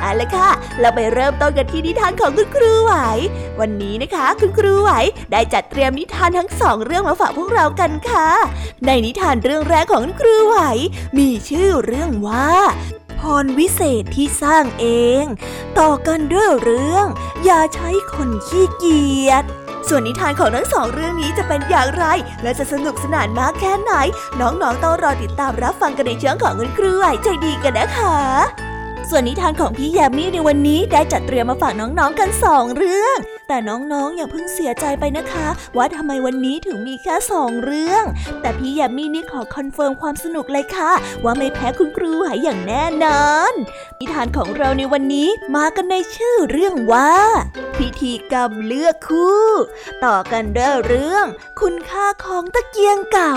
เอาละค่ะ เราไปเริ่มต้นกันที่นิทานของคุณครูไหว วันนี้นะคะ คุณครูไหวได้จัดเตรียมนิทานทั้งสองเรื่องมาฝากพวกเรากันค่ะ ในนิทานเรื่องแรกของคุณครูไหว มีชื่อเรื่องว่าพรวิเศษที่สร้างเอง ต่อกันด้วยเรื่อง อย่าใช้คนขี้เกียจส่วนนิทานของทั้งสองเรื่องนี้จะเป็นอย่างไร และจะสนุกสนานมากแค่ไหน น้องๆต้องรอติดตามรับฟังกันในเชิงของคุณครูไหวใจดีกันนะคะ ส่วนนิทานของพี่แยมมี่ในวันนี้ได้จัดเตรียมมาฝากน้องๆกันสองเรื่อง แต่น้องๆ อย่าเพิ่งเสียใจไปนะคะ ว่าทำไมวันนี้ถึงมีแค่สองเรื่อง แต่พี่แยมมี่นี่ขอ confirm ความสนุกเลยค่ะ ว่าไม่แพ้คุณครูหายอย่างแน่นอนนิทานของเราในวันนี้มากันในชื่อเรื่องว่า พิธีกรรมเลือกคู่ ต่อกันด้วยเรื่อง คุณค่าของตะเกียงเก่า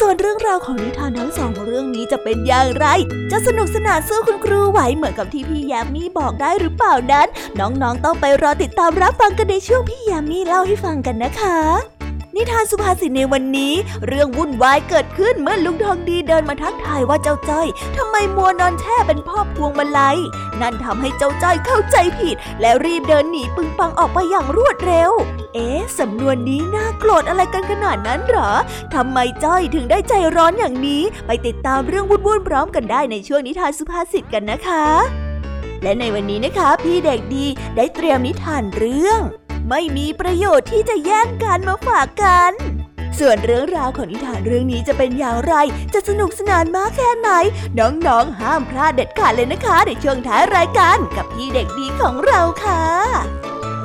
ส่วนเรื่องราวของนิทานทั้งสองเรื่องนี้จะเป็นอย่างไร จะสนุกสนานสู้คุณครูไหวเหมือนกับที่พี่แยมมี่บอกได้หรือเปล่านั้น น้องๆต้องไปรอติดตามรับฟังกันในช่วงพี่ยมมี่เล่าให้ฟังกันนะคะ นิทานสุภาษิตในวันนี้ เรื่องวุ่นวายเกิดขึ้นเมื่อลุงทองดีเดินมาทักทายว่าเจ้าจ้อยทำไมมัวนอนแช่เป็นพ่อพวงมาลัยนั่นทำให้เจ้าจ้อยเข้าใจผิด และรีบเดินหนีปึงปังออกไปอย่างรวดเร็ว เอ๊ะสำนวนนี้น่าโกรธอะไรกันขนาดนั้นหรอทำไมจ้อยถึงได้ใจร้อนอย่างนี้ ไปติดตามเรื่องวุ่นๆพร้อมกันได้ในช่วงนิทานสุภาษิตกันนะคะ และในวันนี้นะคะ พี่เด็กดีได้เตรียมนิทานเรื่อง ไม่มีประโยชน์ที่จะแย่งกันมาฝากกัน ส่วนเรื่องราวของนิทานเรื่องนี้จะเป็นอย่างไร จะสนุกสนานมากแค่ไหน น้องๆ ห้ามพลาดเด็ดขาดเลยนะคะ ในช่วงท้ายรายการกับพี่เด็กดีของเราค่ะ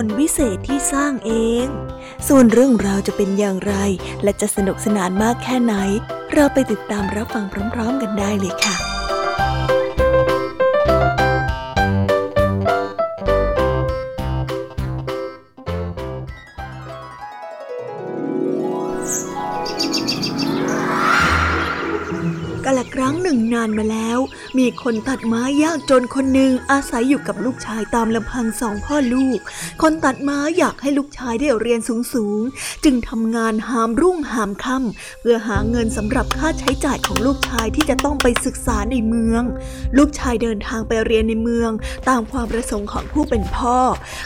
รวิเศษที่สร้างเอง ส่วนเรื่องราวจะเป็นอย่างไร และจะสนุกสนานมากแค่ไหน เราไปติดตามรับฟังพร้อม ๆ กันได้เลยค่ะกาละครั้งหนึ่งนานมาแล้ว มีคนตัดไม้ยากจนคนหนึ่งอาศัยอยู่กับลูกชายตามลำพังสองพ่อลูก คนตัดไม้อยากให้ลูกชายได้เรียนสูงๆ จึงทำงานหามรุ่งหามค่ำเพื่อหาเงินสำหรับค่าใช้จ่ายของลูกชายที่จะต้องไปศึกษาในเมือง ลูกชายเดินทางไปเรียนในเมือง ตามความประสงค์ของผู้เป็นพ่อ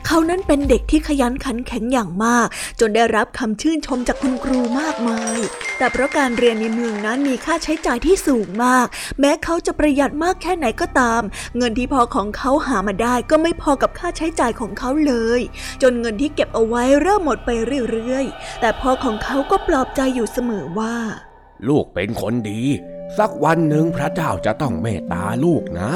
เขานั้นเป็นเด็กที่ขยันขันแข็งอย่างมาก จนได้รับคำชื่นชมจากคุณครูมากมาย แต่เพราะการเรียนในเมืองนั้นมีค่าใช้จ่ายที่สูงมาก แม้เขาจะประหยัดมากแค่ไหนก็ตาม เงินที่พอของเขาหามาได้ก็ไม่พอกับค่าใช้จ่ายของเขาเลย จนเงินที่เก็บเอาไว้เริ่มหมดไปเรื่อยๆ แต่พ่อของเขาก็ปลอบใจอยู่เสมอว่า ลูกเป็นคนดีสักวันหนึ่งพระเจ้าจะต้องเมตตาลูกนะ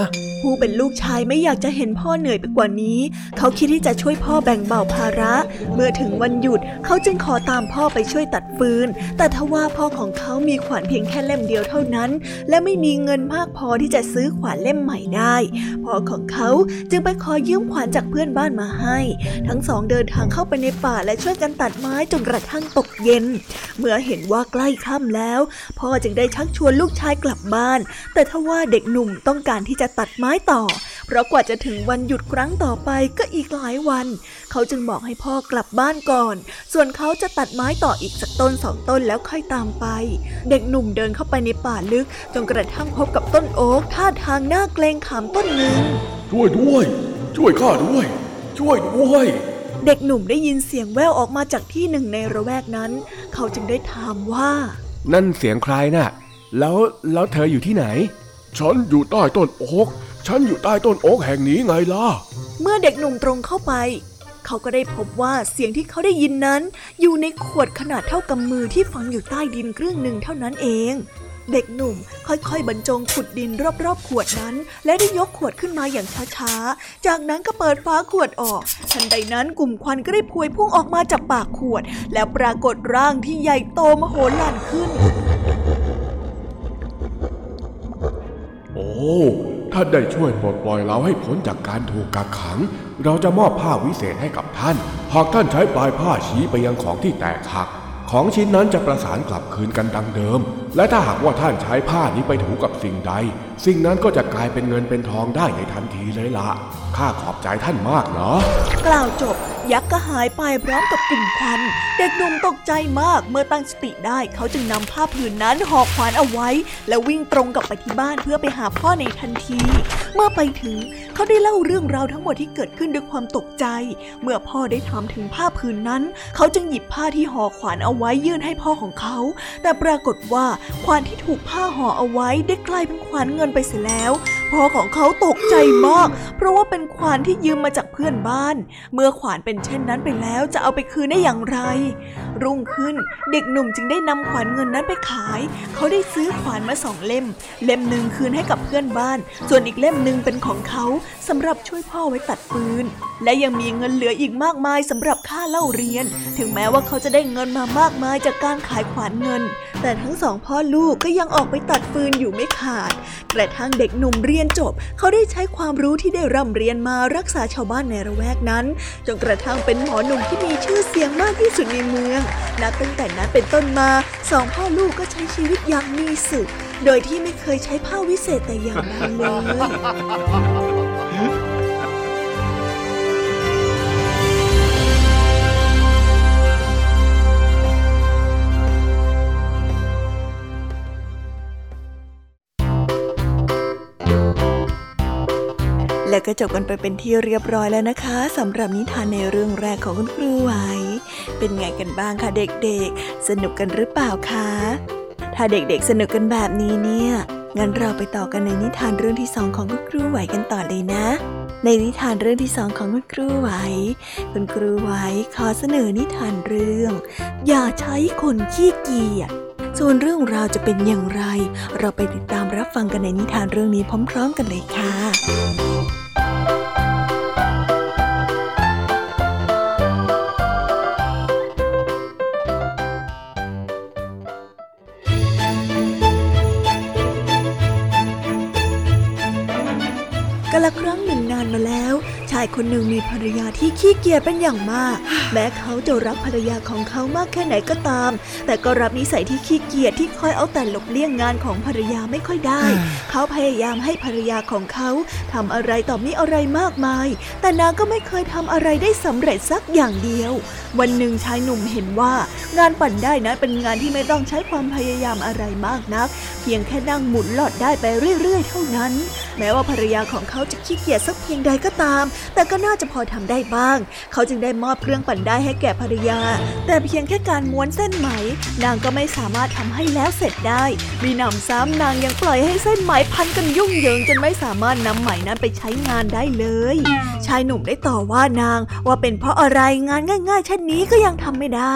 ผู้เป็นลูกชายไม่อยากจะเห็นพ่อเหนื่อยไปกว่านี้ เขาคิดที่จะช่วยพ่อแบ่งเบาภาระ เมื่อถึงวันหยุดเขาจึงขอตามพ่อไปช่วยตัดฟืน แต่ทว่าพ่อของเขามีขวานเพียงแค่เล่มเดียวเท่านั้น และไม่มีเงินมากพอที่จะซื้อขวานเล่มใหม่ได้ พ่อของเขาจึงไปขอยืมขวานจากเพื่อนบ้านมาให้ ทั้งสองเดินทางเข้าไปในป่าและช่วยกันตัดไม้จนกระทั่งตกเย็น เมื่อเห็นว่าใกล้ค่ำแล้ว พ่อจึงได้ชักชวนลูกชายกลับบ้าน แต่ทว่าเด็กหนุ่มต้องการที่จะตัดไม้ต่อ เพราะกว่าจะถึงวันหยุดครั้งต่อไปก็อีกหลายวัน เขาจึงบอกให้พ่อกลับบ้านก่อน ส่วนเขาจะตัดไม้ต่ออีกสักต้นสองต้นแล้วค่อยตามไป เด็กหนุ่มเดินเข้าไปในป่าลึกจนกระทั่งพบกับต้นโอ๊กท่าทางน่าเกรงขามต้นหนึ่งช่วยด้วย ช่วยข้าด้วย ช่วยด้วยเด็กหนุ่มได้ยินเสียงแว่วออกมาจากที่หนึ่งในระแวกนั้น เขาจึงได้ถามว่า นั่นเสียงใครน่ะ แล้วแล้วเธออยู่ที่ไหน ฉันอยู่ใต้ต้นโอ๊ก ฉันอยู่ใต้ต้นโอ๊กแห่งนี้ไงล่ะ เมื่อเด็กหนุ่มตรงเข้าไป เขาก็ได้พบว่าเสียงที่เขาได้ยินนั้น อยู่ในขวดขนาดเท่ากำมือที่ฝังอยู่ใต้ดินครึ่งหนึ่งเท่านั้นเอง เด็กหนุ่มค่อยๆ บรรจงขุดดินรอบๆ ขวดนั้น และได้ยกขวดขึ้นมาอย่างช้าๆ จากนั้นก็เปิดฝาขวดออก ทันใดนั้นกลุ่มควันก็ได้พวยพุ่งออกมาจากปากขวด แล้วปรากฏร่างที่ใหญ่โตมโหฬารขึ้น ท่านได้ช่วยปลดปล่อยเราให้พ้นจากการถูกกักขัง เราจะมอบผ้าวิเศษให้กับท่าน หากท่านใช้ปลายผ้าชี้ไปยังของที่แตกหัก ของชิ้นนั้นจะประสานกลับคืนกันดังเดิม และถ้าหากว่าท่านใช้ผ้านี้ไปถูกับสิ่งใด สิ่งนั้นก็จะกลายเป็นเงินเป็นทองได้ในทันทีเลยละข้าขอบใจท่านมากเนาะกล่าวจบ ยักษ์ก็หายไปพร้อมกับกลุ่มควัน เด็กหนุ่มตกใจมากเมื่อตั้งสติได้เขาจึงนำผ้าผืนนั้นห่อขวานเอาไว้ และวิ่งตรงกลับไปที่บ้านเพื่อไปหาพ่อในทันที เมื่อไปถึงเขาได้เล่าเรื่องราวทั้งหมดที่เกิดขึ้นด้วยความตกใจ เมื่อพ่อได้ถามถึงผ้าผืนนั้น เขาจึงหยิบผ้าที่ห่อขวานเอาไว้ยื่นให้พ่อของเขา แต่ปรากฏว่าขวานที่ถูกผ้าห่อเอาไว้ได้กลายเป็นขวานเงินไปเสียแล้ว พ่อของเขาตกใจมาก เพราะว่าเป็นขวานที่ยืมมาจากเพื่อนบ้าน เมื่อขวานเป็นเช่นนั้นไปแล้วจะเอาไปคืนได้อย่างไร รุ่งขึ้นเด็กหนุ่มจึงได้นำขวานเงินนั้นไปขาย เขาได้ซื้อขวานมาสองเล่ม เล่มหนึ่งคืนให้กับเพื่อนบ้าน ส่วนอีกเล่มหนึ่งเป็นของเขาสำหรับช่วยพ่อไว้ตัดฟืน และยังมีเงินเหลืออีกมากมายสำหรับค่าเล่าเรียน ถึงแม้ว่าเขาจะได้เงินมามากมายจากการขายขวานเงิน แต่ทั้งสองพ่อลูกก็ยังออกไปตัดฟืนอยู่ไม่ขาด กระทั่งเด็กหนุ่มเรียนจบ เขาได้ใช้ความรู้ที่ได้ร่ำเรียนมารักษาชาวบ้านในระแวกนั้น จนกระทั่งเป็นหมอหนุ่มที่มีชื่อเสียงมากที่สุดในเมือง นับตั้งแต่นั้นเป็นต้นมาสองพ่อลูกก็ใช้ชีวิตอย่างมีสุขโดยที่ไม่เคยใช้ผ้าวิเศษแต่อย่างใดเลย ก็จบกันไปเป็นที่เรียบร้อยแล้วนะคะสำหรับนิทานในเรื่องแรกของคุณครูไหว เป็นไงกันบ้างคะเด็กๆ สนุกกันหรือเปล่าคะ ถ้าเด็กๆสนุกกันแบบนี้เนี่ย งั้นเราไปต่อกันในนิทานเรื่องที่สองของคุณครูไหวกันต่อเลยนะ ในนิทานเรื่องที่สองของคุณครูไหว คุณครูไหวขอเสนอนิทานเรื่อง อย่าใช้คนขี้เกียจส่วนเรื่องราวจะเป็นอย่างไร เราไปติดตามรับฟังกันในนิทานเรื่องนี้พร้อม ๆ กันเลยค่ะ กละครั้งหนึ่งนานมาแล้วายคนหนึ่งมีภรรยาที่ขี้เกียจเป็นอย่างมาก แม้เขาจะรักภรรยาของเขามากแค่ไหนก็ตาม แต่ก็รับนิสัยที่ขี้เกียจที่คอยเอาแต่หลบเลี่ยงงานของภรรยาไม่ค่อยได้ เขาพยายามให้ภรรยาของเขาทำอะไรต่อมีอะไรมากมาย แต่นางก็ไม่เคยทำอะไรได้สำเร็จสักอย่างเดียว วันหนึ่งชายหนุ่มเห็นว่า งานปั่นได้นั้นเป็นงานที่ไม่ต้องใช้ความพยายามอะไรมากนัก เพียงแค่นั่งหมุนหลอดได้ไปเรื่อยๆ เท่านั้น แม้ว่าภรรยาของเขาจะขี้เกียจสักเพียงใดก็ตามแต่ก็น่าจะพอทำได้บ้าง เขาจึงได้มอบเครื่องปั่นได้ให้แก่ภรรยา แต่เพียงแค่การม้วนเส้นไหม นางก็ไม่สามารถทำให้แล้วเสร็จได้ มีหนำซ้ำนางยังปล่อยให้เส้นไหมพันกันยุ่งเหยิงจนไม่สามารถนำไหมนั้นไปใช้งานได้เลย ชายหนุ่มได้ต่อว่านางว่าเป็นเพราะอะไรงานง่ายๆเช่นนี้ก็ยังทำไม่ได้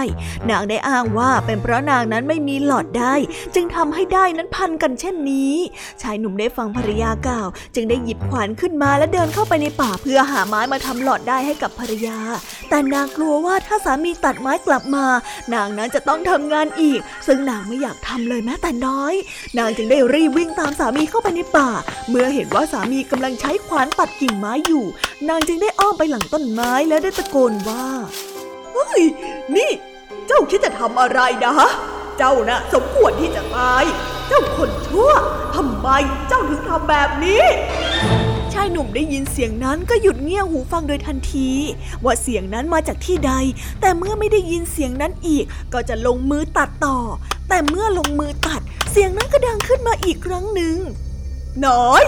นางได้อ้างว่าเป็นเพราะนางนั้นไม่มีหลอดได้ จึงทำให้ได้นั้นพันกันเช่นนี้ ชายหนุ่มได้ฟังภรรยากล่าว จึงได้หยิบขวานขึ้นมาและเดินเข้าไปในป่าเพื่อหาไม้มาทำหลอดได้ให้กับภรรยา แต่นางกลัวว่าถ้าสามีตัดไม้กลับมา นางนั้นจะต้องทำงานอีก ซึ่งนางไม่อยากทำเลยแม้แต่น้อย นางจึงได้รีบวิ่งตามสามีเข้าไปในป่า เมื่อเห็นว่าสามีกำลังใช้ขวานตัดกิ่งไม้อยู่ นางจึงได้อ้อมไปหลังต้นไม้และได้ตะโกนว่าเฮ้ยนี่ เจ้าคิดจะทำอะไรนะ เจ้านะ่ะสมควรที่จะตาย เจ้าคนชั่วทำไมเจ้าถึงทำแบบนี้ ชายหนุ่มได้ยินเสียงนั้นก็หยุดเงี่ยหูฟังโดยทันที ว่าเสียงนั้นมาจากที่ใด แต่เมื่อไม่ได้ยินเสียงนั้นอีก ก็จะลงมือตัดต่อ แต่เมื่อลงมือตัด เสียงนั้นก็ดังขึ้นมาอีกครั้งหนึ่งน้อย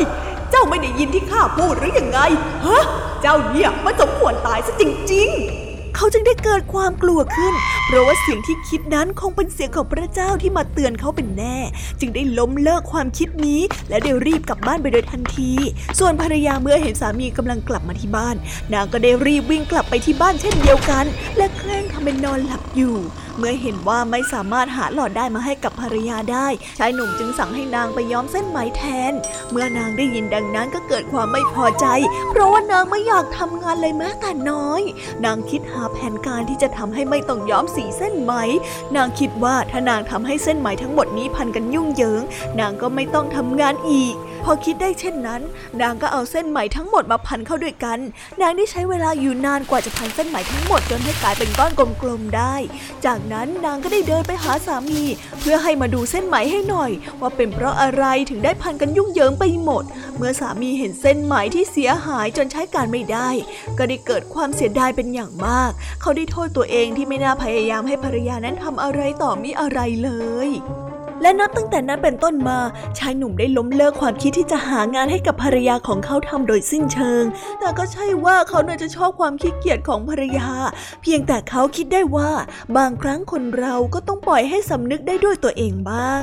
เจ้าไม่ได้ยินที่ข้าพูดหรือยังไงฮะเจ้าเนี่ยมันสมควรตายซะจริง ๆ เขาจึงได้เกิดความกลัวขึ้น เพราะว่าเสียงที่คิดนั้นคงเป็นเสียงของพระเจ้าที่มาเตือนเขาเป็นแน่ จึงได้ล้มเลิกความคิดนี้ และได้รีบกลับบ้านไปโดยทันที ส่วนภรรยาเมื่อเห็นสามีกำลังกลับมาที่บ้าน นางก็ได้รีบวิ่งกลับไปที่บ้านเช่นเดียวกัน และแกล้งทำเป็นนอนหลับอยู่ เมื่อเห็นว่าไม่สามารถหาหลอดได้มาให้กับภรรยาได้ชายหนุ่มจึงสั่งให้นางไปย้อมเส้นไหมแทน เมื่อนางได้ยินดังนั้นก็เกิดความไม่พอใจ เพราะว่านางไม่อยากทำงานเลยแม้แต่น้อย นางคิดหาแผนการที่จะทำให้ไม่ต้องย้อมสีเส้นไหม นางคิดว่าถ้านางทำให้เส้นไหมทั้งหมดนี้พันกันยุ่งเหยิง นางก็ไม่ต้องทำงานอีก พอคิดได้เช่นนั้น นางก็เอาเส้นไหมทั้งหมดมาพันเข้าด้วยกัน นางได้ใช้เวลาอยู่นานกว่าจะพันเส้นไหมทั้งหมดจนให้กลายเป็นก้อนกลมๆได้ จากนั้นนางก็ได้เดินไปหาสามี เพื่อให้มาดูเส้นไหมให้หน่อย ว่าเป็นเพราะอะไรถึงได้พันกันยุ่งเหยิงไปหมด เมื่อสามีเห็นเส้นไหมที่เสียหายจนใช้การไม่ได้ ก็ได้เกิดความเสียดายเป็นอย่างมาก เขาได้โทษตัวเองที่ไม่น่าพยายามให้ภรรยานั้นทำอะไรต่อมิอะไรเลย และนับตั้งแต่นั้นเป็นต้นมา ชายหนุ่มได้ล้มเลิกความคิดที่จะหางานให้กับภรรยาของเขาทำโดยสิ้นเชิง แต่ก็ใช่ว่าเขาน่ยจะชอบความขี้เกียจของภรรยา เพียงแต่เขาคิดได้ว่า บางครั้งคนเราก็ต้องปล่อยให้สำนึกได้ด้วยตัวเองบ้าง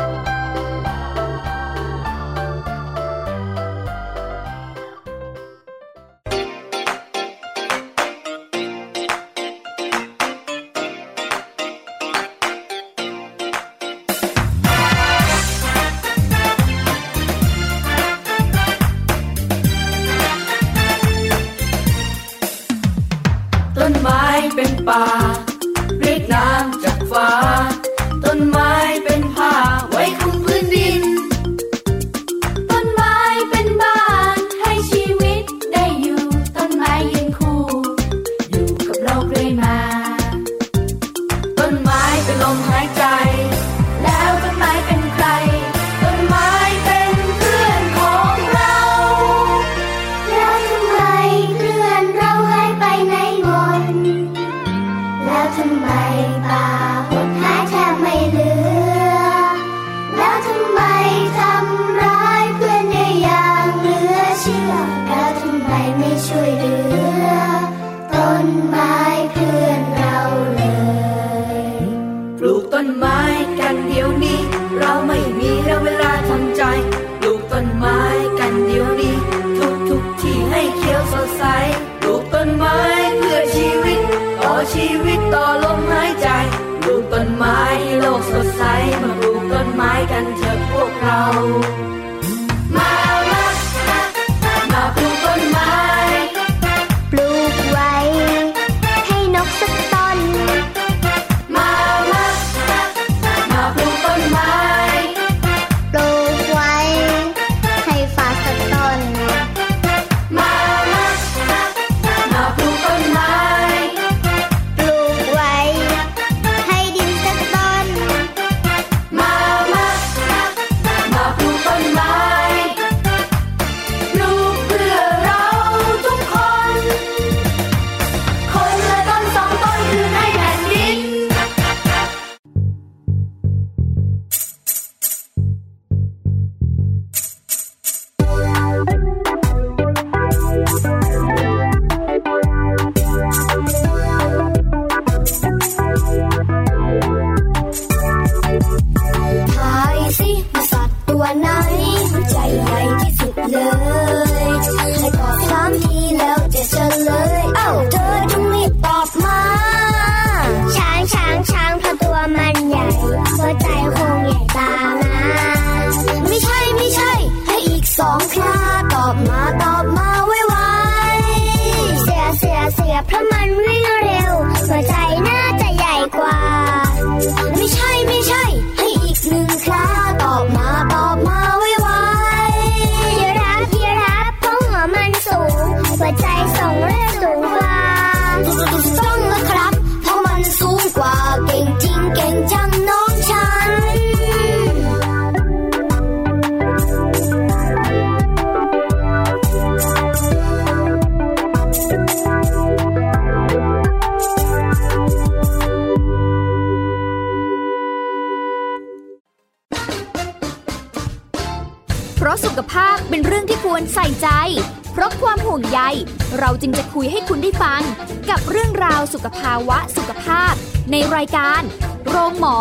ขภาวะสุขภาพ ในรายการ โรงหมอ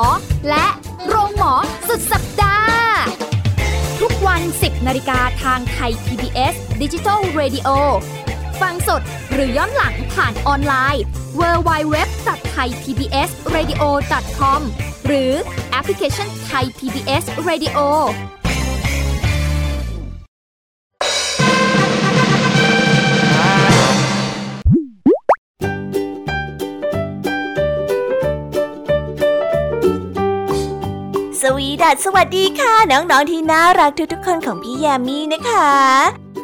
และโรงหมอสุดสัปดาห์ ทุกวัน 10นาฬิกาทางไทย PBS Digital Radio ฟังสดหรือย้อนหลังผ่านออนไลน์ www.thaipbsradio.com หรือแอปพลิเคชัน Thai PBS Radio วีดัสสวัสดีค่ะ น้องๆที่น่ารักทุกๆคนของพี่ยามีนะคะ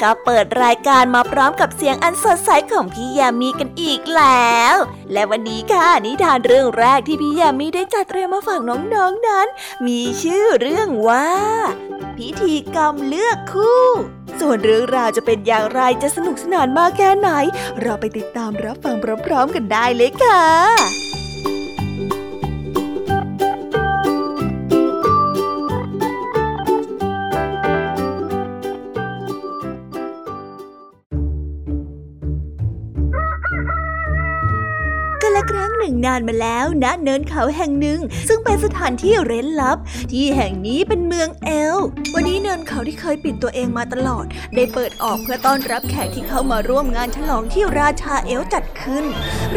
ก็เปิดรายการมาพร้อมกับเสียงอันสดใสของพี่ยามีกันอีกแล้ว และวันนี้ค่ะนิทานเรื่องแรกที่พี่ยามีได้จัดเตรียมมาฝากน้องๆนนั้น มีชื่อเรื่องว่า พิธีกรรมเลือกคู่ ส่วนเรื่องราวจะเป็นอย่างไรจะสนุกสนานมากแค่ไหน เราไปติดตามรับฟังพร้อมๆกันได้เลยค่ะ นึ่งนานมาแล้วณเนินเขาแห่งหนึ่ง ซึ่งเป็นสถานที่เร้นลับ ที่แห่งนี้เป็นเมืองเอล วันนี้เนินเขาที่เคยปิดตัวเองมาตลอด ได้เปิดออกเพื่อต้อนรับแขกที่เข้ามาร่วมงานฉลองที่ราชาเอลจัดขึ้น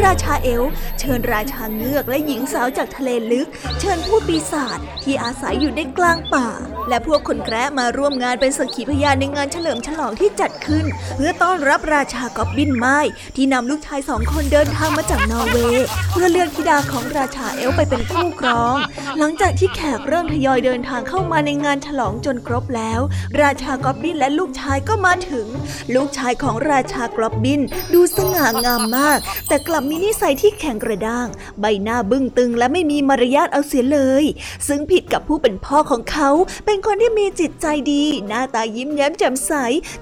ราชาเอล เชิญราชาเงือกและหญิงสาวจากทะเลลึก เชิญผู้ปีศาจที่อาศัยอยู่ในกลางป่า และพวกคนแคระมาร่วมงานเป็นสักขีพยานในงานเฉลิมฉลองที่จัดขึ้น เพื่อต้อนรับราชากอบบินไม้ที่นำลูกชายสองคนเดินทางมาจากนอร์เวย์เพื่อเลือกธิดาของราชาเอลไปเป็นคู่ครอง หลังจากที่แขกเริ่มทยอยเดินทางเข้ามาในงานฉลองจนครบแล้ว ราชากอบบินและลูกชายก็มาถึง ลูกชายของราชากอบบินดูสง่างามมาก แต่กลับมีนิสัยที่แข็งกระด้าง ใบหน้าบึ้งตึงและไม่มีมารยาทเอาเสียเลย ซึ่งผิดกับผู้เป็นพ่อของเขา เป็นคนที่มีจิตใจดี หน้าตายิ้มแย้มแจ่มใส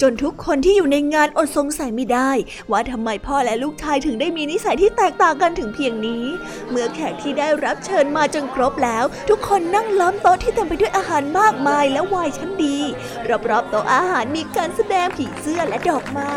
จนทุกคนที่อยู่ในงานอดสงสัยไม่ได้ ว่าทำไมพ่อและลูกชายถึงได้มีนิสัยที่แตกต่างกันถึงเพียงนี้เมื่อแขกที่ได้รับเชิญมาจนครบแล้ว ทุกคนนั่งล้อมโต๊ะที่เต็มไปด้วยอาหารมากมายและวน์ชั้นดี รอบๆโต๊ะอาหารมีการแสดงผีเสื้อและดอกไม้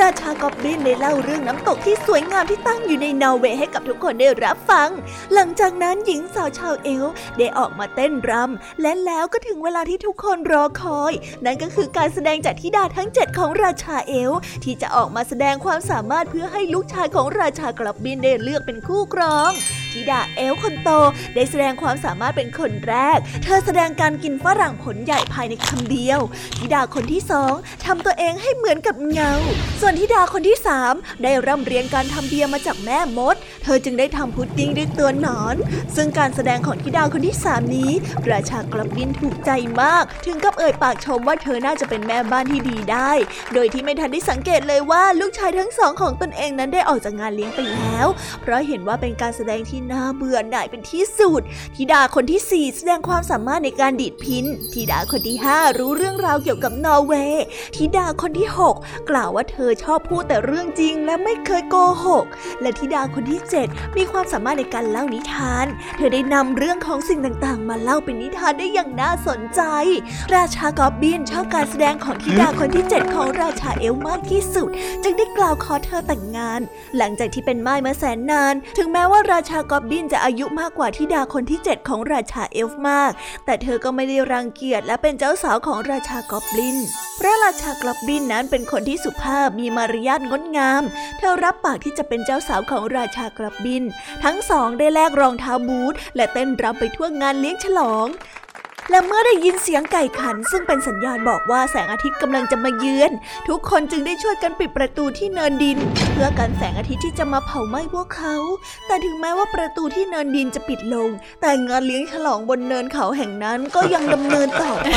ราชากอบบินได้เล่าเรื่องน้ำตกที่สวยงามที่ตั้งอยู่ในนอร์เวย์ให้กับทุกคนได้รับฟัง หลังจากนั้นหญิงสาวชาวเอลได้ออกมาเต้นรำและแล้วก็ถึงเวลาที่ทุกคนรอคอย นั่นก็คือการแสดงจากธิดาทั้ง 7 ของราชาเอลที่จะออกมาแสดงความสามารถเพื่อให้ลูกชายของราชากลับบินได้เลือกเป็นคู่ครองธิดาเอลคนโต ได้แสดงความสามารถเป็นคนแรก เธอแสดงการกินฝรั่งผลใหญ่ภายในคำเดียว ธิดาคนที่สองทำตัวเองให้เหมือนกับเงา ส่วนธิดาคนที่สามได้ร่ำเรียนการทำเบียร์มาจากแม่มด เธอจึงได้ทำพุดดิ้งด้วยตัวหนอน ซึ่งการแสดงของธิดาคนที่สามนี้ปราชากลับบินถูกใจมาก ถึงกับเอ่ยปากชมว่าเธอน่าจะเป็นแม่บ้านที่ดีได้ โดยที่ไม่ทันได้สังเกตเลยว่าลูกชายทั้งสองของตนเองนั้นได้ออกจากงานเลี้ยงไปแล้ว เพราะเห็นว่าเป็นการแสดงที่ที่น่าเบื่อหน่ายเป็นที่สุดธิดาคนที่สี่แสดงความสามารถในการดีดพินธิดาคนที่ห้ารู้เรื่องราวเกี่ยวกับนอร์เวย์ธิดาคนที่หกกล่าวว่าเธอชอบพูดแต่เรื่องจริงและไม่เคยโกหก และธิดาคนที่เจ็ดมีความสามารถในการเล่านิทาน เธอได้นำเรื่องของสิ่งต่างๆ มาเล่าเป็นนิทานได้อย่างน่าสนใจ ราชากอบบินชอบการแสดงของธิดาคนที่เจ็ดของราชาเอลมากที่สุด จึงได้กล่าวขอเธอแต่งงาน หลังจากที่เป็นม่ายมาแสนนาน ถึงแม้ว่าราชากอบบินจะอายุมากกว่าธิดาคนที่เจ็ดของราชาเอลฟ์มาก แต่เธอก็ไม่ได้รังเกียจและเป็นเจ้าสาวของราชากอบลิน พระราชากอบบินนั้นเป็นคนที่สุภาพมีมารยาทงดงาม เธอรับปากที่จะเป็นเจ้าสาวของราชากอบบิน ทั้งสองได้แลกรองเท้าบูทและเต้นรำไปทั่วงานเลี้ยงฉลอง และเมื่อได้ยินเสียงไก่ขัน ซึ่งเป็นสัญญาณบอกว่าแสงอาทิตย์กำลังจะมาเยือน ทุกคนจึงได้ช่วยกันปิดประตูที่เนินดิน เพื่อกันแสงอาทิตย์ที่จะมาเผาไหม้พวกเขา แต่ถึงแม้ว่าประตูที่เนินดินจะปิดลง แต่งานเลี้ยงฉลองบนเนินเขาแห่งนั้นก็ยังดำเนินต่อไป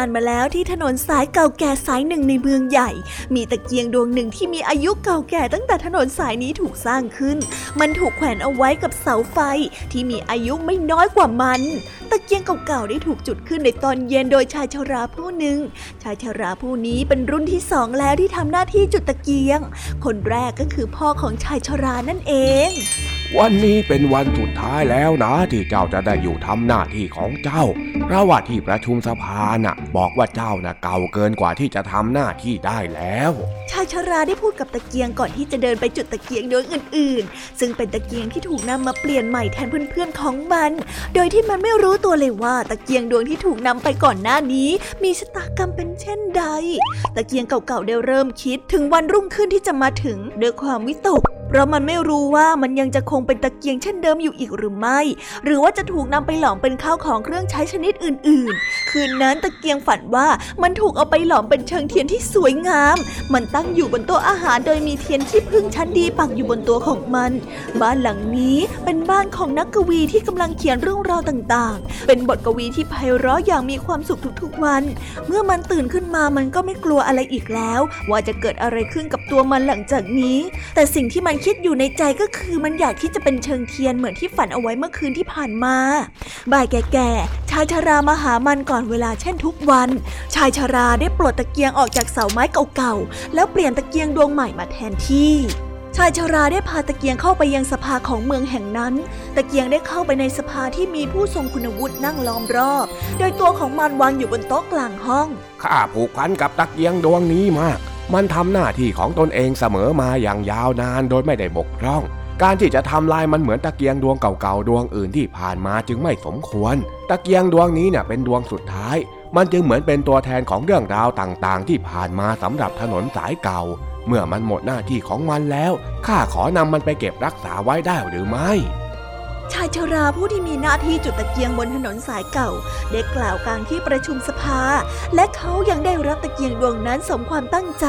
านมาแล้วที่ถนนสายเก่าแก่สายหนึ่งในเมืองใหญ่ มีตะเกียงดวงหนึ่งที่มีอายุเก่าแก่ตั้งแต่ถนนสายนี้ถูกสร้างขึ้น มันถูกแขวนเอาไว้กับเสาไฟที่มีอายุไม่น้อยกว่ามัน ตะเกียงเก่าๆได้ถูกจุดขึ้นในตอนเย็นโดยชายชราผู้หนึ่ง ชายชราผู้นี้เป็นรุ่นที่สองแล้วที่ทำหน้าที่จุดตะเกียง คนแรกก็คือพ่อของชายชรานั่นเอง วันนี้เป็นวันสุดท้ายแล้วนะ ที่เจ้าจะได้อยู่ทำหน้าที่ของเจ้า เพราะว่าที่ประชุมสภาน่ะ บอกว่าเจ้าน่ะเก่าเกินกว่าที่จะทำหน้าที่ได้แล้ว ชายชราได้พูดกับตะเกียงก่อนที่จะเดินไปจุดตะเกียงดวงอื่น ๆ ซึ่งเป็นตะเกียงที่ถูกนำมาเปลี่ยนใหม่แทนเพื่อนๆของมัน โดยที่มันไม่รู้ตัวเลยว่าตะเกียงดวงที่ถูกนำไปก่อนหน้านี้ มีชะตากรรมเป็นเช่นใด ตะเกียงเก่าๆได้เริ่มคิดถึงวันรุ่งขึ้นที่จะมาถึงด้วยความวิตก เพราะมันไม่รู้ว่ามันยังจะคงเป็นตะเกียงเช่นเดิมอยู่อีกหรือไม่ หรือว่าจะถูกนำไปหลอมเป็นข้าวของเครื่องใช้ชนิดอื่น ๆ คืนนั้นตะเกียงฝันว่ามันถูกเอาไปหลอมเป็นเชิงเทียนที่สวยงาม มันตั้งอยู่บนโต๊ะอาหารโดยมีเทียนขี้ผึ้งชั้นดีปักอยู่บนตัวของมัน บ้านหลังนี้เป็นบ้านของนักกวีที่กำลังเขียนเรื่องราวต่าง ๆ เป็นบทกวีที่ไพเราะอย่างมีความสุขทุก ๆ วัน เมื่อมันตื่นขึ้นมามันก็ไม่กลัวอะไรอีกแล้ว ว่าจะเกิดอะไรขึ้นกับตัวมันหลังจากนี้ แต่สิ่งที่มันคิดอยู่ในใจก็คือมันอยากที่จะเป็นเชิงเทียนเหมือนที่ฝันเอาไว้เมื่อคืนที่ผ่านมา บ่ายแก่ๆ ชายชรามาหามันก่อนเวลาเช่นทุกวัน ชายชราได้ปลดตะเกียงออกจากเสาไม้เก่าๆ แล้วเปลี่ยนตะเกียงดวงใหม่มาแทนที่ชายชราได้พาตะเกียงเข้าไปยังสภาของเมืองแห่งนั้น ตะเกียงได้เข้าไปในสภาที่มีผู้ทรงคุณวุฒินั่งล้อมรอบ โดยตัวของมันวางอยู่บนโต๊ะกลางห้อง ข้าผูกพันกับตะเกียงดวงนี้มาก มันทำหน้าที่ของตนเองเสมอมาอย่างยาวนานโดยไม่ได้บกพร่อง การที่จะทำลายมันเหมือนตะเกียงดวงเก่าๆดวงอื่นที่ผ่านมาจึงไม่สมควร ตะเกียงดวงนี้เนี่ยเป็นดวงสุดท้าย มันจึงเหมือนเป็นตัวแทนของเรื่องราวต่างๆ ที่ผ่านมาสำหรับถนนสายเก่า เมื่อมันหมดหน้าที่ของมันแล้วข้าขอนำมันไปเก็บรักษาไว้ได้หรือไม่ ชายชราผู้ที่มีหน้าที่จุดตะเกียงบนถนนสายเก่า ได้กล่าวกลางที่ประชุมสภา และเขายังได้รับตะเกียงดวงนั้นสมความตั้งใจ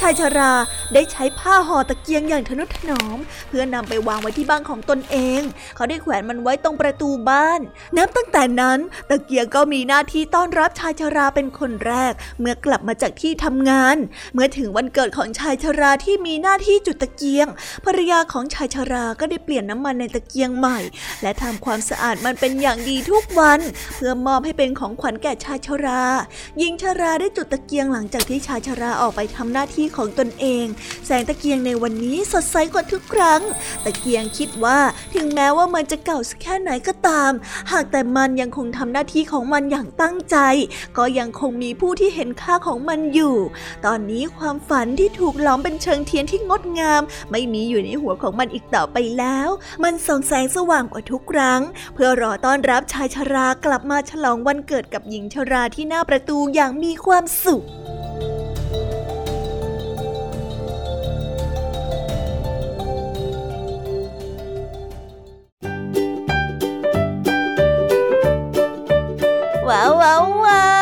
ชายชราได้ใช้ผ้าห่อตะเกียงอย่างทนุถนอม เพื่อนำไปวางไว้ที่บ้านของตนเอง เขาได้แขวนมันไว้ตรงประตูบ้าน นับตั้งแต่นั้น ตะเกียงก็มีหน้าที่ต้อนรับชายชราเป็นคนแรก เมื่อกลับมาจากที่ทำงาน เมื่อถึงวันเกิดของชายชราที่มีหน้าที่จุดตะเกียงภรรยาของชายชราก็ได้เปลี่ยนน้ำมันในตะเกียงใหม่และทำความสะอาดมันเป็นอย่างดีทุกวัน เพื่อมอบให้เป็นของขวัญแก่ชายชรา หญิงชราได้จุดตะเกียงหลังจากที่ชายชราออกไปทำหน้าที่ของตนเอง แสงตะเกียงในวันนี้สดใสกว่าทุกครั้ง ตะเกียงคิดว่าถึงแม้ว่ามันจะเก่าสักแค่ไหนก็ตาม หากแต่มันยังคงทำหน้าที่ของมันอย่างตั้งใจ ก็ยังคงมีผู้ที่เห็นค่าของมันอยู่ ตอนนี้ความฝันที่ถูกล้อมเป็นเชิงเทียนที่งดงาม ไม่มีอยู่ในหัวของมันอีกต่อไปแล้ว มันส่องแสงสว่างกว่าทุกครั้ง เพื่อรอต้อนรับชายชรากลับมาฉลองวันเกิดกับหญิงชราที่หน้าประตูอย่างมีความสุขว้าวว้าวว้า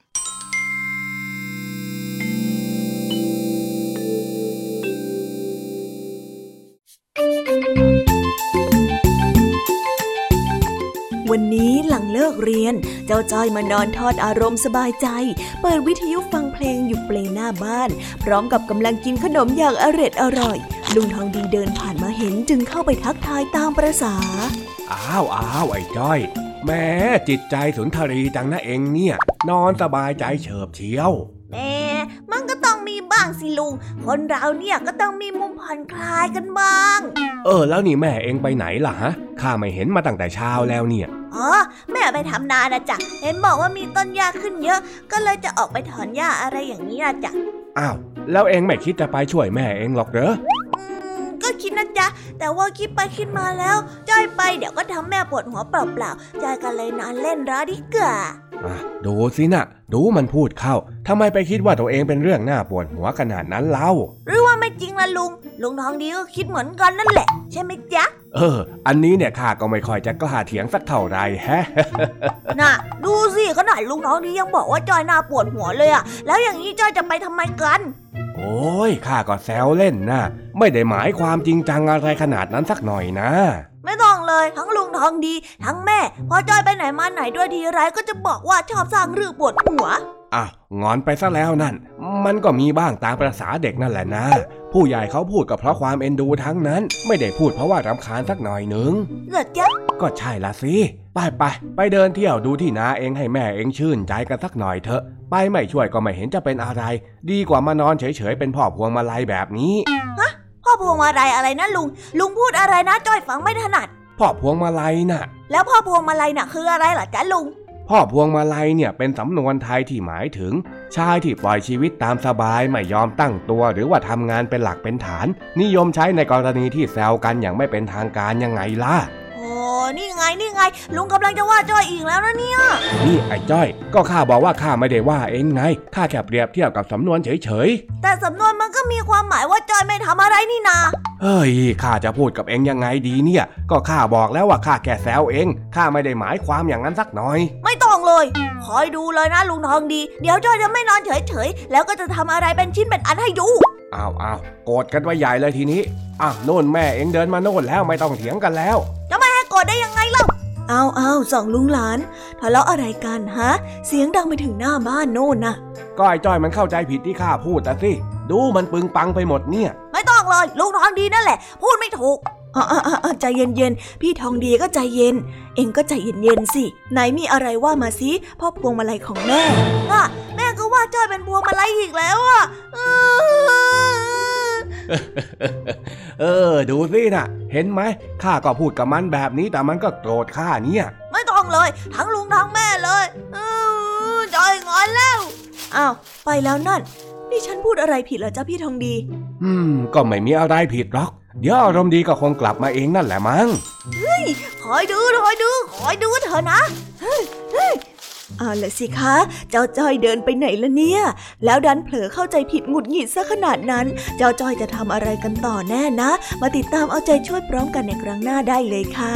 จ้าจ้อยมานอนทอดอารมณ์สบายใจ เปิดวิทยุฟังเพลงอยู่เปลหน้าบ้าน พร้อมกับกำลังกินขนมอย่างอร็ดอร่อย ลุงทองดีเดินผ่านมาเห็นจึงเข้าไปทักทายตามประษา อ้าวอ้าวไอ้จ้อย แม้จิตใจสุนทรีจังนะเองเนี่ย นอนสบายใจเฉิบเชียวแหมมันก็ต้องมีบ้างสิลุง คนเราเนี่ยก็ต้องมีมุมผ่อนคลายกันบ้าง เออ แล้วนี่แม่เองไปไหนล่ะฮะ ข้าไม่เห็นมาตั้งแต่เช้าแล้วเนี่ย อ๋อแม่ไปทำนานะจ๊ะ เห็นบอกว่ามีต้นหญ้าขึ้นเยอะ ก็เลยจะออกไปถอนหญ้าอะไรอย่างนี้นะจ๊ะ อ้าว แล้วเองไม่คิดจะไปช่วยแม่เองหรอกเหรออืมก็คิดนะจ๊ะ แต่ว่าคิดไปคิดมาแล้วจ้อยไปเดี๋ยวก็ทำแม่ปวดหัวเปล่าๆจ้อยก็เลยนอนเล่นรอดีกว่าอะ ดูสินะดูมันพูดเข้าทำไมไปคิดว่าตัวเองเป็นเรื่องน่าปวดหัวขนาดนั้นเล่า หรือว่าไม่จริงล่ะลุง ลุงทองดีก็คิดเหมือนกันนั่นแหละ ใช่ไหมจ๊ะ เออ อันนี้เนี่ยข้าก็ไม่ค่อยจะกล้าเถียงสักเท่าไหรแฮะ น่ะ ดูสิขนาดลุงทองดียังบอกว่าจอยน่าปวดหัวเลยอะแล้วอย่างนี้จอยจะไปทำไมกัน โอ้ยข้าก็แซวเล่นนะไม่ได้หมายความจริงจังอะไรขนาดนั้นสักหน่อยนะ ไม่ต้องเลยทั้งลุงทองดี ทั้งแม่ พอจอยไปไหนมาไหนด้วยทีไรก็จะบอกว่าชอบสร้างเรื่องปวดหัวอ้าวงอนไปซะแล้วนั่น มันก็มีบ้างตามประษาเด็กนั่นแหละนะ ผู้ใหญ่เขาพูดก็เพราะความเอ็นดูทั้งนั้น ไม่ได้พูดเพราะว่ารำคาญสักหน่อยหนึงเหรอจ๊ะก็ใช่ละสิไปไปไปเดินเที่ยวดูที่นาเองให้แม่เองชื่นใจกันสักหน่อยเถอะไปไม่ช่วยก็ไม่เห็นจะเป็นอะไร ดีกว่ามานอนเฉยๆเป็นพ่อพวงมาลัยแบบนี้ พ่อพวงมาลัยอะไรนะลุง ลุงพูดอะไรนะจอยฟังไม่ถนัด พ่อพวงมาลัยน่ะ แล้วพ่อพวงมาลัยน่ะคืออะไรล่ะจ๊ะลุง พ่อพวงมาลัยเนี่ยเป็นสำนวนไทยที่หมายถึง ชายที่ปล่อยชีวิตตามสบาย ไม่ยอมตั้งตัว หรือว่าทำงานเป็นหลักเป็นฐาน นิยมใช้ในกรณีที่แซวกันอย่างไม่เป็นทางการยังไงล่ะโอ้ นี่ไงนี่ไง ลุงกำลังจะว่าจอยอีกแล้วนะเนี่ย นี่ไอ้จ้อย ก็ข้าบอกว่าข้าไม่ได้ว่าเองไงข้าแค่เปรียบเทียบกับสำนวนเฉยแต่สำนวนมันก็มีความหมายว่าจอยไม่ทำอะไรนี่นาๆเฮ้ยข้าจะพูดกับเองยังไงดีเนี่ย ก็ข้าบอกแล้วว่าข้าแค่แซวเองข้าไม่ได้หมายความอย่างนั้นสักหน่อย ไม่ต้องเลยคอยดูเลยนะลุงทองดี เดี๋ยวจอยจะไม่นอนเฉยๆแล้วก็จะทำอะไรเป็นชิ้นเป็นอันให้ดูอ้าวอ้าวโกรธกันว่าใหญ่เลยทีนี้อะโน่นแม่เองเดินมาโน่นแล้วไม่ต้องเถียงกันแล้ว เอาเอาสองลุงหลานทะเลาะอะไรกันฮะ เสียงดังไปถึงหน้าบ้านโน่นน่ะ ก็ไอ้จ้อยมันเข้าใจผิดที่ข้าพูดแต่สิ ดูมันปึงปังไปหมดเนี่ย ไม่ต้องเลยลุงทองดีนั่นแหละ พูดไม่ถูกอ่าอ่าอ่าใจเย็นๆ พี่ทองดีก็ใจเย็น เองก็ใจเย็นๆสิ ไหนมีอะไรว่ามาสิพ่อพวงมาลัยของแม่น่ะแม่ก็ว่าจอยเป็นพวงมาลัยอีกแล้วอะอื้อ เออ ดูสินะเห็นไหมข้าก็พูดกับมันแบบนี้แต่มันก็โกรธข้าเนี่ย ไม่ต้องเลย ทั้งลุงทั้งแม่เลยอื้อจอยงอนแล้วอ้าวไปแล้วนั่น นี่ฉันพูดอะไรผิดเหรอจ๊ะพี่ทองดี อืม ก็ไม่มีอะไรผิดหรอกเดี๋ยวอารมณ์ดีก็คงกลับมาเองนั่นแหละมั้งคอยดูคอยดูคอยดูเถอะนะเฮ้ย เอาละสิคะ เจ้าจ้อยเดินไปไหนละเนี่ย แล้วดันเผลอเข้าใจผิดหงุดหงิดซะขนาดนั้น เจ้าจ้อยจะทำอะไรกันต่อแน่นะ มาติดตามเอาใจช่วยพร้อมกันในครั้งหน้าได้เลยค่ะ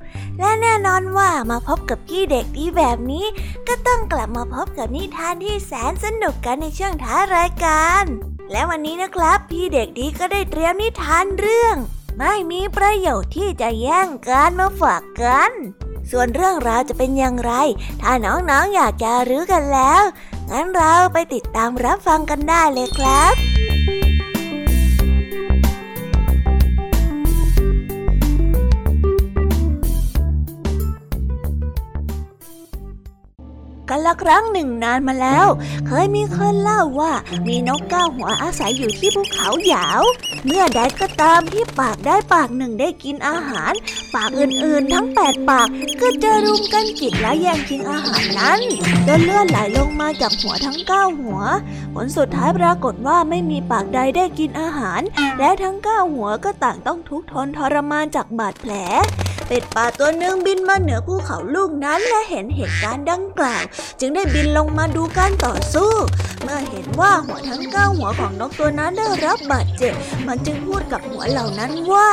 น่นอนว่ามาพบกับพี่เด็กดีแบบนี้ ก็ต้องกลับมาพบกับนิทานที่แสนสนุกกันในช่วงท้ายรายการ และวันนี้นะครับ พี่เด็กดีก็ได้เตรียมนิทานเรื่อง ไม่มีประโยชน์ที่จะแย่งกันมาฝากกัน ส่วนเรื่องราวจะเป็นอย่างไร ถ้าน้องๆออยากจะรู้กันแล้ว งั้นเราไปติดตามรับฟังกันได้เลยครับ กันละครั้งหนึ่งนานมาแล้ว เคยมีคนเล่าว่ามีนกเก้าหัวอาศัยอยู่ที่ภูเขาหยาว เมื่อใดก็ตามที่ปากได้ปากหนึ่งได้กินอาหาร ปากอื่นๆ ทั้งแปดปากก็จะรุมกันจิกและแย่งชิงอาหารนั้นจนเลือดไหลลงมาจากหัวทั้งเก้าหัว ผลสุดท้ายปรากฏว่าไม่มีปากใดได้กินอาหาร และทั้งเก้าหัวก็ต่างต้องทุกข์ทนทรมานจากบาดแผล เป็ดป่าตัวหนึ่งบินมาเหนือภูเขาลูกนั้นและเห็นเหตุการณ์ดังกล่าว จึงได้บินลงมาดูการต่อสู้ เมื่อเห็นว่าหัวทั้งเก้าหัวของนกตัวนั้นได้รับบาดเจ็บ มันจึงพูดกับหัวเหล่านั้นว่า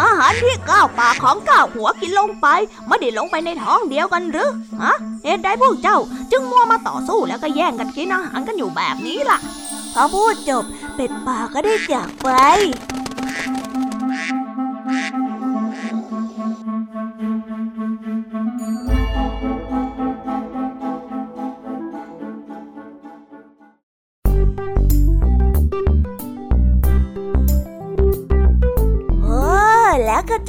อาหารที่เก้าปากของเก้าหัวกินลงไปไม่ได้ลงไปในท้องเดียวกันหรือฮะเหตุใดพวกเจ้า จึงมัวมาต่อสู้แล้วก็แย่งกันกินอาหารกันอยู่แบบนี้ล่ะพอพูดจบ เป็ดป่าก็ได้จากไป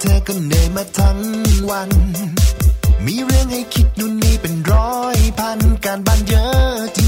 เธอก็เหนื่อยมาทั้งวัน มีเรื่องให้คิดนู่นนี่เป็นร้อยพันการบ้านเยอะจริง